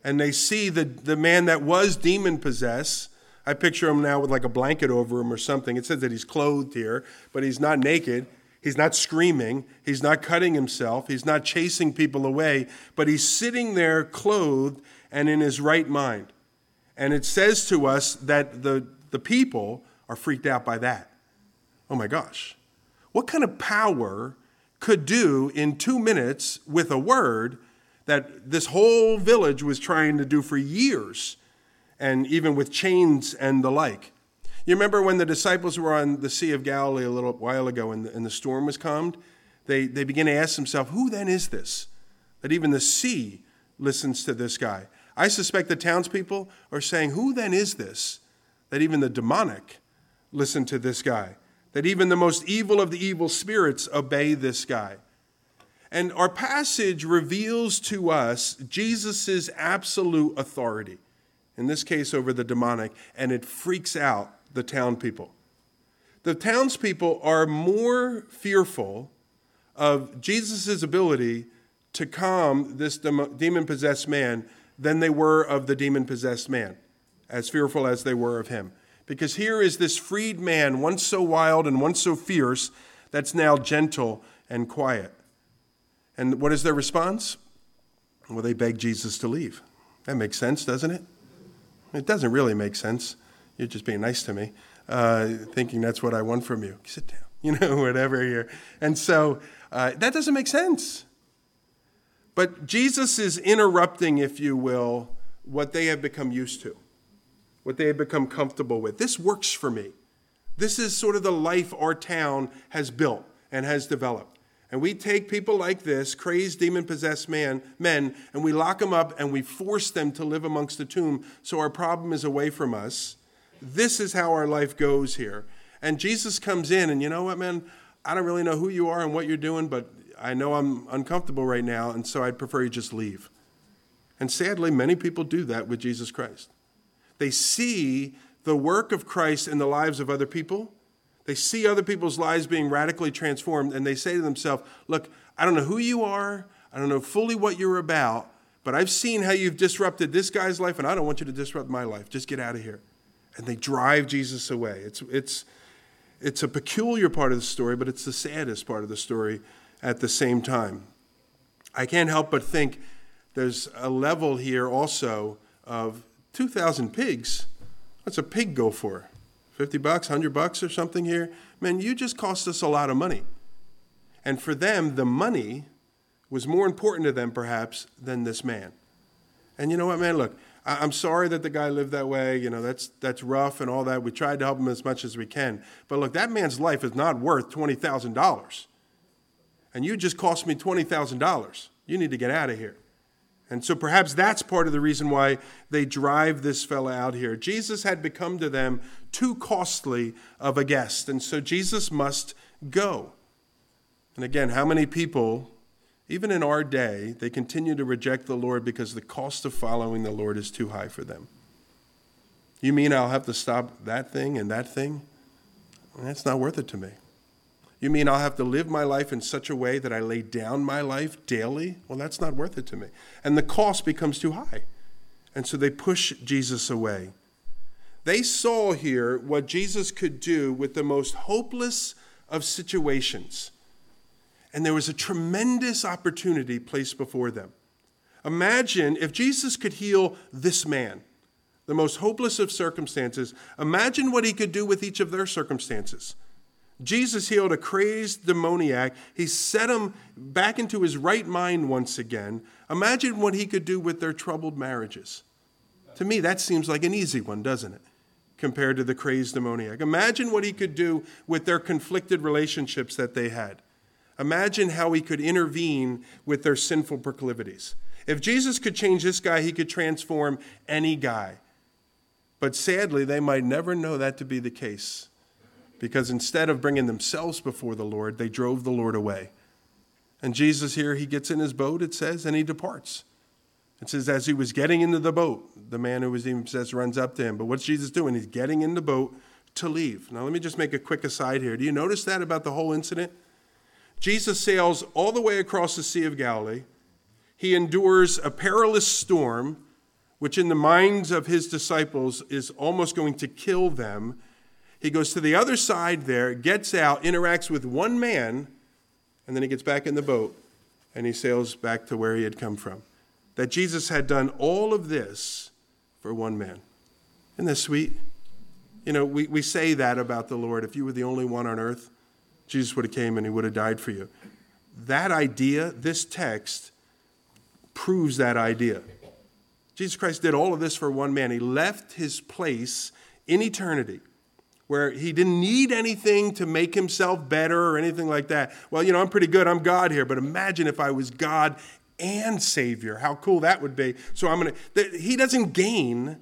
and they see the, the man that was demon possessed I picture him now with like a blanket over him or something. It says that he's clothed here, but he's not naked. He's not screaming. He's not cutting himself. He's not chasing people away, but he's sitting there clothed and in his right mind. And it says to us that the, the people are freaked out by that. Oh my gosh. What kind of power could do in two minutes with a word that this whole village was trying to do for years, and even with chains and the like? You remember when the disciples were on the Sea of Galilee a little while ago and the, and the storm was calmed? They, they began to ask themselves, Who then is this? That even the sea listens to this guy. I suspect the townspeople are saying, Who then is this? That even the demonic listen to this guy. That even the most evil of the evil spirits obey this guy. And our passage reveals to us Jesus' absolute authority, in this case over the demonic, and it freaks out the town people. The townspeople are more fearful of Jesus' ability to calm this demon possessed man than they were of the demon possessed man, as fearful as they were of him. Because here is this freed man, once so wild and once so fierce, that's now gentle and quiet. And what is their response? Well, they beg Jesus to leave. That makes sense, doesn't it? It doesn't really make sense. You're just being nice to me, uh, thinking that's what I want from you. Sit down, you know, whatever here. And so uh, that doesn't make sense. But Jesus is interrupting, if you will, what they have become used to, what they have become comfortable with. This works for me. This is sort of the life our town has built and has developed. And we take people like this, crazed, demon possessed man, men, and we lock them up and we force them to live amongst the tomb so our problem is away from us. This is how our life goes here. And Jesus comes in, and you know what, man? I don't really know who you are and what you're doing, but I know I'm uncomfortable right now, and so I'd prefer you just leave. And sadly, many people do that with Jesus Christ. They see the work of Christ in the lives of other people. They see other people's lives being radically transformed, and they say to themselves, Look, I don't know who you are, I don't know fully what you're about, but I've seen how you've disrupted this guy's life, and I don't want you to disrupt my life. Just get out of here and they drive Jesus away. It's, it's, it's a peculiar part of the story, but it's the saddest part of the story at the same time. I can't help but think there's a level here also of 2,000 pigs. What's a pig go for? 50 bucks, 100 bucks or something here? Man, you just cost us a lot of money. And for them, the money was more important to them, perhaps, than this man. And you know what, man? Look, I'm sorry that the guy lived that way. You know, that's that's rough and all that. We tried to help him as much as we can. But look, that man's life is not worth twenty thousand dollars. And you just cost me twenty thousand dollars. You need to get out of here. And so perhaps that's part of the reason why they drive this fella out here. Jesus had become to them too costly of a guest, and so Jesus must go. And again, how many people even in our day, they continue to reject the Lord because the cost of following the Lord is too high for them. You mean I'll have to stop that thing and that thing? That's not worth it to me. You mean I'll have to live my life in such a way that I lay down my life daily? Well, that's not worth it to me. And the cost becomes too high. And so they push Jesus away. They saw here what Jesus could do with the most hopeless of situations and there was a tremendous opportunity placed before them. Imagine if Jesus could heal this man, the most hopeless of circumstances. Imagine what he could do with each of their circumstances. Jesus healed a crazed demoniac. He set him back into his right mind once again. Imagine what he could do with their troubled marriages. To me, that seems like an easy one, doesn't it? Compared to the crazed demoniac. Imagine what he could do with their conflicted relationships that they had. Imagine how he could intervene with their sinful proclivities. If Jesus could change this guy, he could transform any guy. But sadly, they might never know that to be the case because instead of bringing themselves before the Lord, they drove the Lord away. And Jesus here, he gets in his boat, it says, and he departs. It says, as he was getting into the boat, the man who was demon possessed runs up to him. But what's Jesus doing? He's getting in the boat to leave. Now, let me just make a quick aside here. Do you notice that about the whole incident? Jesus sails all the way across the Sea of Galilee. He endures a perilous storm, which in the minds of his disciples is almost going to kill them. He goes to the other side there, gets out, interacts with one man, and then he gets back in the boat and he sails back to where he had come from. That Jesus had done all of this for one man. Isn't that sweet? You know, we, we say that about the Lord. If you were the only one on earth, Jesus would have came and he would have died for you. That idea, this text, proves that idea. Jesus Christ did all of this for one man. He left his place in eternity where he didn't need anything to make himself better or anything like that. Well, you know, I'm pretty good. I'm God here, but imagine if I was God and Savior. How cool that would be. So I'm going to, he doesn't gain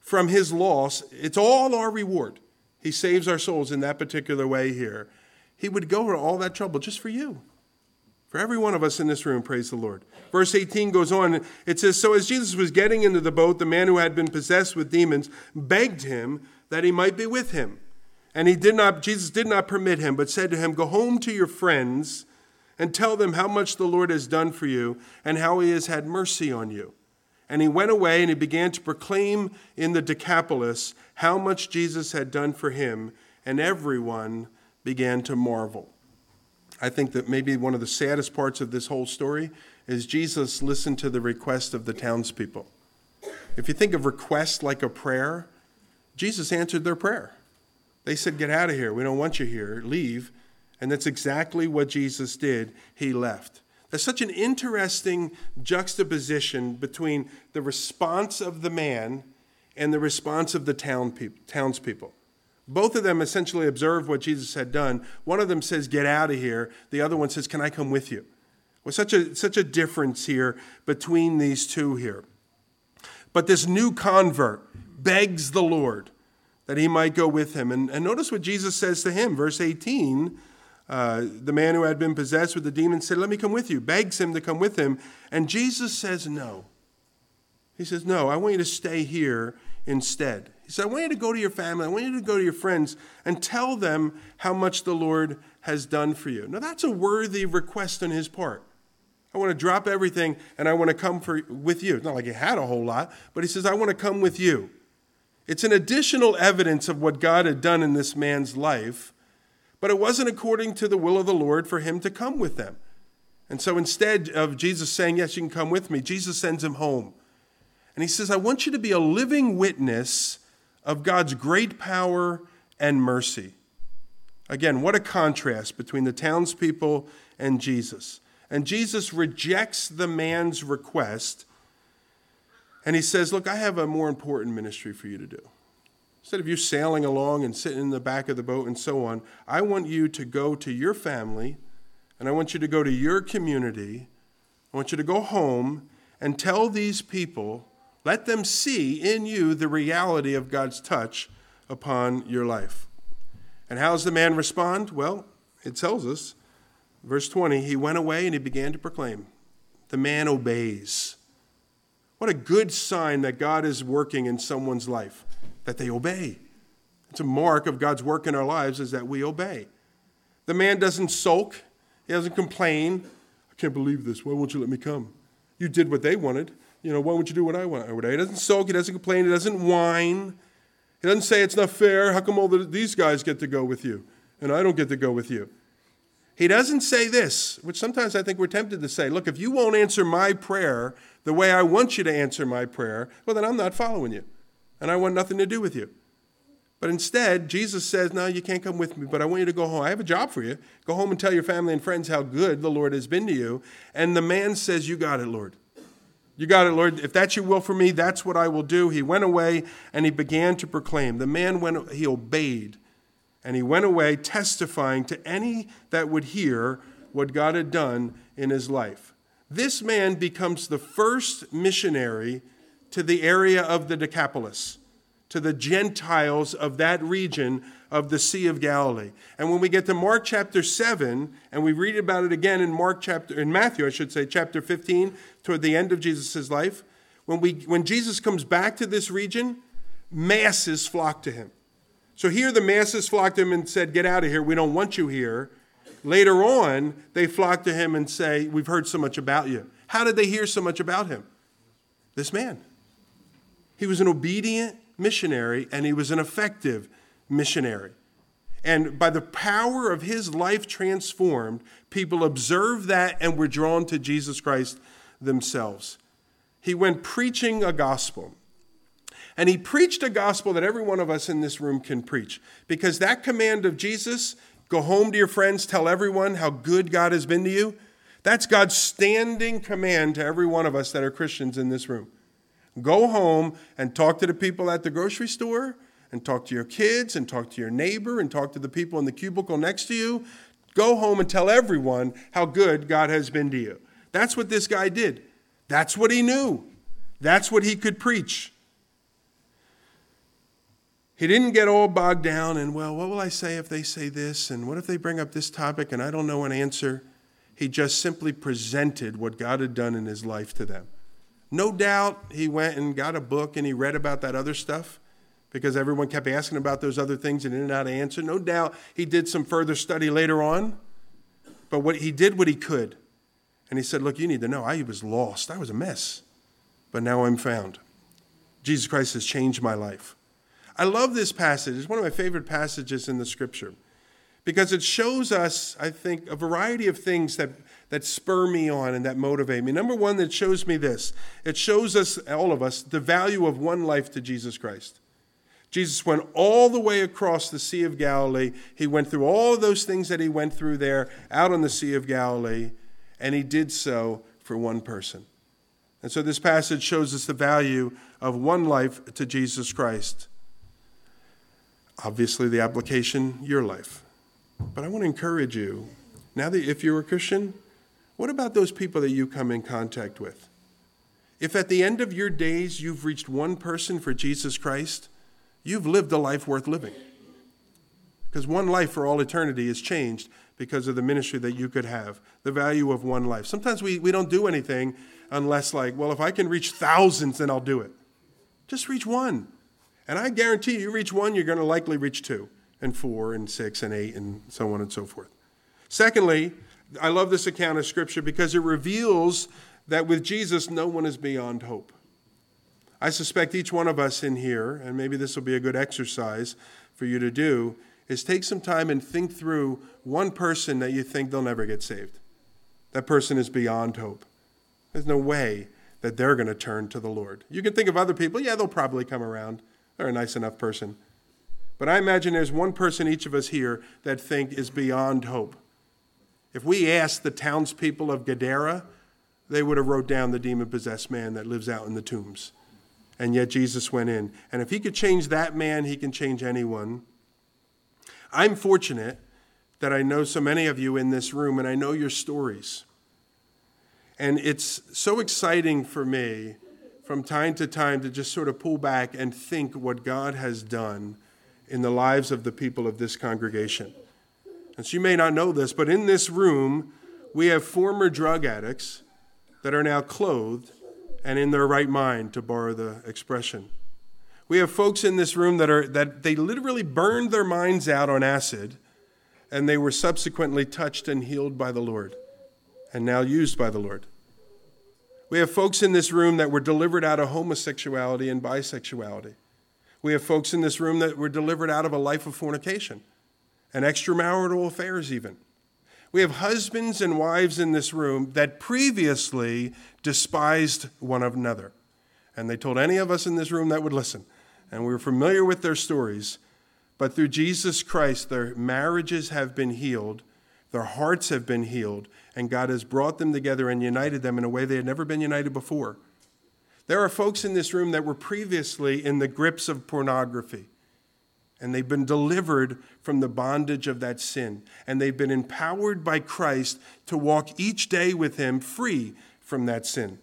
from his loss. It's all our reward. He saves our souls in that particular way here. He would go to all that trouble just for you. For every one of us in this room, praise the Lord. Verse 18 goes on. It says, So as Jesus was getting into the boat, the man who had been possessed with demons begged him that he might be with him. And he did not, Jesus did not permit him, but said to him, Go home to your friends and tell them how much the Lord has done for you and how he has had mercy on you. And he went away and he began to proclaim in the Decapolis how much Jesus had done for him, and everyone began to marvel. I think that maybe one of the saddest parts of this whole story is Jesus listened to the request of the townspeople. If you think of request like a prayer, Jesus answered their prayer. They said, Get out of here. We don't want you here. Leave. And that's exactly what Jesus did. He left. There's such an interesting juxtaposition between the response of the man and the response of the town townspeople. Both of them essentially observe what Jesus had done. One of them says, Get out of here. The other one says, Can I come with you? Well, such a, such a difference here between these two here. But this new convert begs the Lord that he might go with him. And, and notice what Jesus says to him, verse 18. Uh, the man who had been possessed with the demon said, Let me come with you, begs him to come with him. And Jesus says, No. He says, No, I want you to stay here instead. He said, I want you to go to your family, I want you to go to your friends and tell them how much the Lord has done for you. Now, that's a worthy request on his part. I want to drop everything and I want to come for, with you. It's not like he had a whole lot, but he says, I want to come with you. It's an additional evidence of what God had done in this man's life, but it wasn't according to the will of the Lord for him to come with them. And so instead of Jesus saying, Yes, you can come with me, Jesus sends him home. And he says, I want you to be a living witness of God's great power and mercy. Again, what a contrast between the townspeople and Jesus. And Jesus rejects the man's request and he says, Look, I have a more important ministry for you to do. Instead of you sailing along and sitting in the back of the boat and so on, I want you to go to your family and I want you to go to your community. I want you to go home and tell these people, let them see in you the reality of God's touch upon your life. And how does the man respond? Well, it tells us, verse 20, he went away and he began to proclaim. The man obeys. What a good sign that God is working in someone's life, that they obey. It's a mark of God's work in our lives is that we obey. The man doesn't sulk, he doesn't complain. I can't believe this. Why won't you let me come? You did what they wanted. You know, why won't you do what I want? He doesn't sulk, he doesn't complain, he doesn't whine. He doesn't say it's not fair. How come all the, these guys get to go with you and I don't get to go with you? He doesn't say this, which sometimes I think we're tempted to say look, if you won't answer my prayer the way I want you to answer my prayer, well, then I'm not following you. And I want nothing to do with you. But instead, Jesus says, No, you can't come with me, but I want you to go home. I have a job for you. Go home and tell your family and friends how good the Lord has been to you. And the man says, You got it, Lord. You got it, Lord. If that's your will for me, that's what I will do. He went away and he began to proclaim. The man went, he obeyed and he went away testifying to any that would hear what God had done in his life. This man becomes the first missionary to the area of the Decapolis, to the Gentiles of that region of the Sea of Galilee. And when we get to Mark chapter 7, and we read about it again in Mark chapter in Matthew, I should say, chapter 15, toward the end of Jesus' life, when we when Jesus comes back to this region, masses flock to him. So here the masses flocked to him and said, Get out of here. We don't want you here. Later on, they flock to him and say, We've heard so much about you. How did they hear so much about him? This man. He was an obedient missionary and he was an effective missionary. And by the power of his life transformed, people observed that and were drawn to Jesus Christ themselves. He went preaching a gospel. And he preached a gospel that every one of us in this room can preach. Because that command of Jesus, go home to your friends, tell everyone how good God has been to you, that's God's standing command to every one of us that are Christians in this room. Go home and talk to the people at the grocery store, and talk to your kids, and talk to your neighbor, and talk to the people in the cubicle next to you. Go home and tell everyone how good God has been to you. That's what this guy did. That's what he knew. That's what he could preach. He didn't get all bogged down in, well, what will I say if they say this? And what if they bring up this topic and I don't know an answer? He just simply presented what God had done in his life to them. No doubt he went and got a book and he read about that other stuff because everyone kept asking about those other things and didn't know how to answer. No doubt he did some further study later on. But what he did what he could. And he said, Look, you need to know, I was lost. I was a mess. But now I'm found. Jesus Christ has changed my life. I love this passage. It's one of my favorite passages in the scripture because it shows us, I think, a variety of things that, that spur me on and that motivate me. Number one, that shows me this it shows us, all of us, the value of one life to Jesus Christ. Jesus went all the way across the Sea of Galilee. He went through all those things that he went through there out on the Sea of Galilee, and he did so for one person. And so this passage shows us the value of one life to Jesus Christ. Obviously, the application, your life. But I want to encourage you now that if you're a Christian, what about those people that you come in contact with? If at the end of your days you've reached one person for Jesus Christ, you've lived a life worth living. Because one life for all eternity is changed because of the ministry that you could have, the value of one life. Sometimes we, we don't do anything unless, like, well, if I can reach thousands, then I'll do it. Just reach one. And I guarantee you, you reach one, you're going to likely reach two, and four, and six, and eight, and so on and so forth. Secondly, I love this account of Scripture because it reveals that with Jesus, no one is beyond hope. I suspect each one of us in here, and maybe this will be a good exercise for you to do, is take some time and think through one person that you think they'll never get saved. That person is beyond hope. There's no way that they're going to turn to the Lord. You can think of other people, yeah, they'll probably come around. They're a nice enough person. But I imagine there's one person each of us here that think is beyond hope. If we asked the townspeople of Gadara, they would have wrote down the demon-possessed man that lives out in the tombs. And yet Jesus went in. And if he could change that man, he can change anyone. I'm fortunate that I know so many of you in this room and I know your stories. And it's so exciting for me from time to time to just sort of pull back and think what God has done in the lives of the people of this congregation. And so you may not know this, but in this room, we have former drug addicts that are now clothed and in their right mind, to borrow the expression. We have folks in this room that are that they literally burned their minds out on acid and they were subsequently touched and healed by the Lord and now used by the Lord. We have folks in this room that were delivered out of homosexuality and bisexuality. We have folks in this room that were delivered out of a life of fornication and extramarital affairs, even. We have husbands and wives in this room that previously despised one another. And they told any of us in this room that would listen. And we were familiar with their stories. But through Jesus Christ, their marriages have been healed, their hearts have been healed, and God has brought them together and united them in a way they had never been united before. There are folks in this room that were previously in the grips of pornography, and they've been delivered from the bondage of that sin, and they've been empowered by Christ to walk each day with Him free from that sin.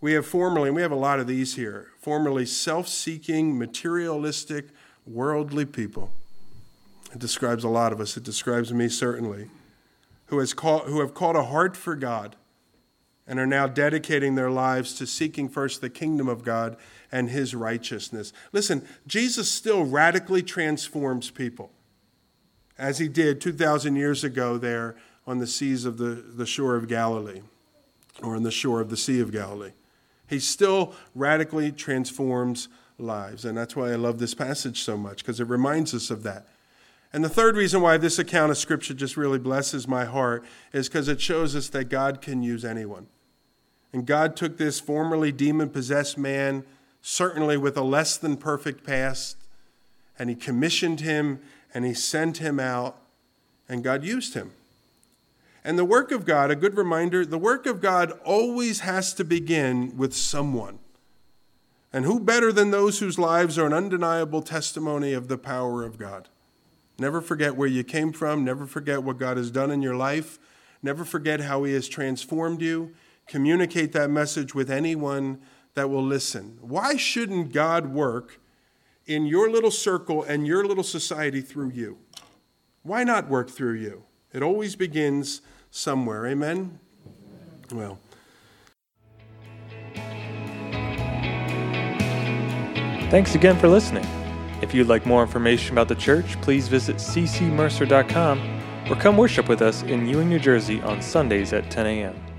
We have formerly, and we have a lot of these here, formerly self seeking, materialistic, worldly people. It describes a lot of us. It describes me certainly who, has caught, who have caught a heart for God and are now dedicating their lives to seeking first the kingdom of God and his righteousness. Listen, Jesus still radically transforms people, as he did 2,000 years ago there on the seas of the, the shore of Galilee, or on the shore of the Sea of Galilee. He still radically transforms lives. And that's why I love this passage so much, because it reminds us of that. And the third reason why this account of Scripture just really blesses my heart is because it shows us that God can use anyone. And God took this formerly demon possessed man, certainly with a less than perfect past, and He commissioned him and He sent him out, and God used him. And the work of God, a good reminder, the work of God always has to begin with someone. And who better than those whose lives are an undeniable testimony of the power of God? Never forget where you came from. Never forget what God has done in your life. Never forget how He has transformed you. Communicate that message with anyone that will listen. Why shouldn't God work in your little circle and your little society through you? Why not work through you? It always begins somewhere. Amen? Well, Thanks again for listening. If you'd like more information about the church, please visit ccmercer.com or come worship with us in Ewing, New Jersey on Sundays at 10 a.m.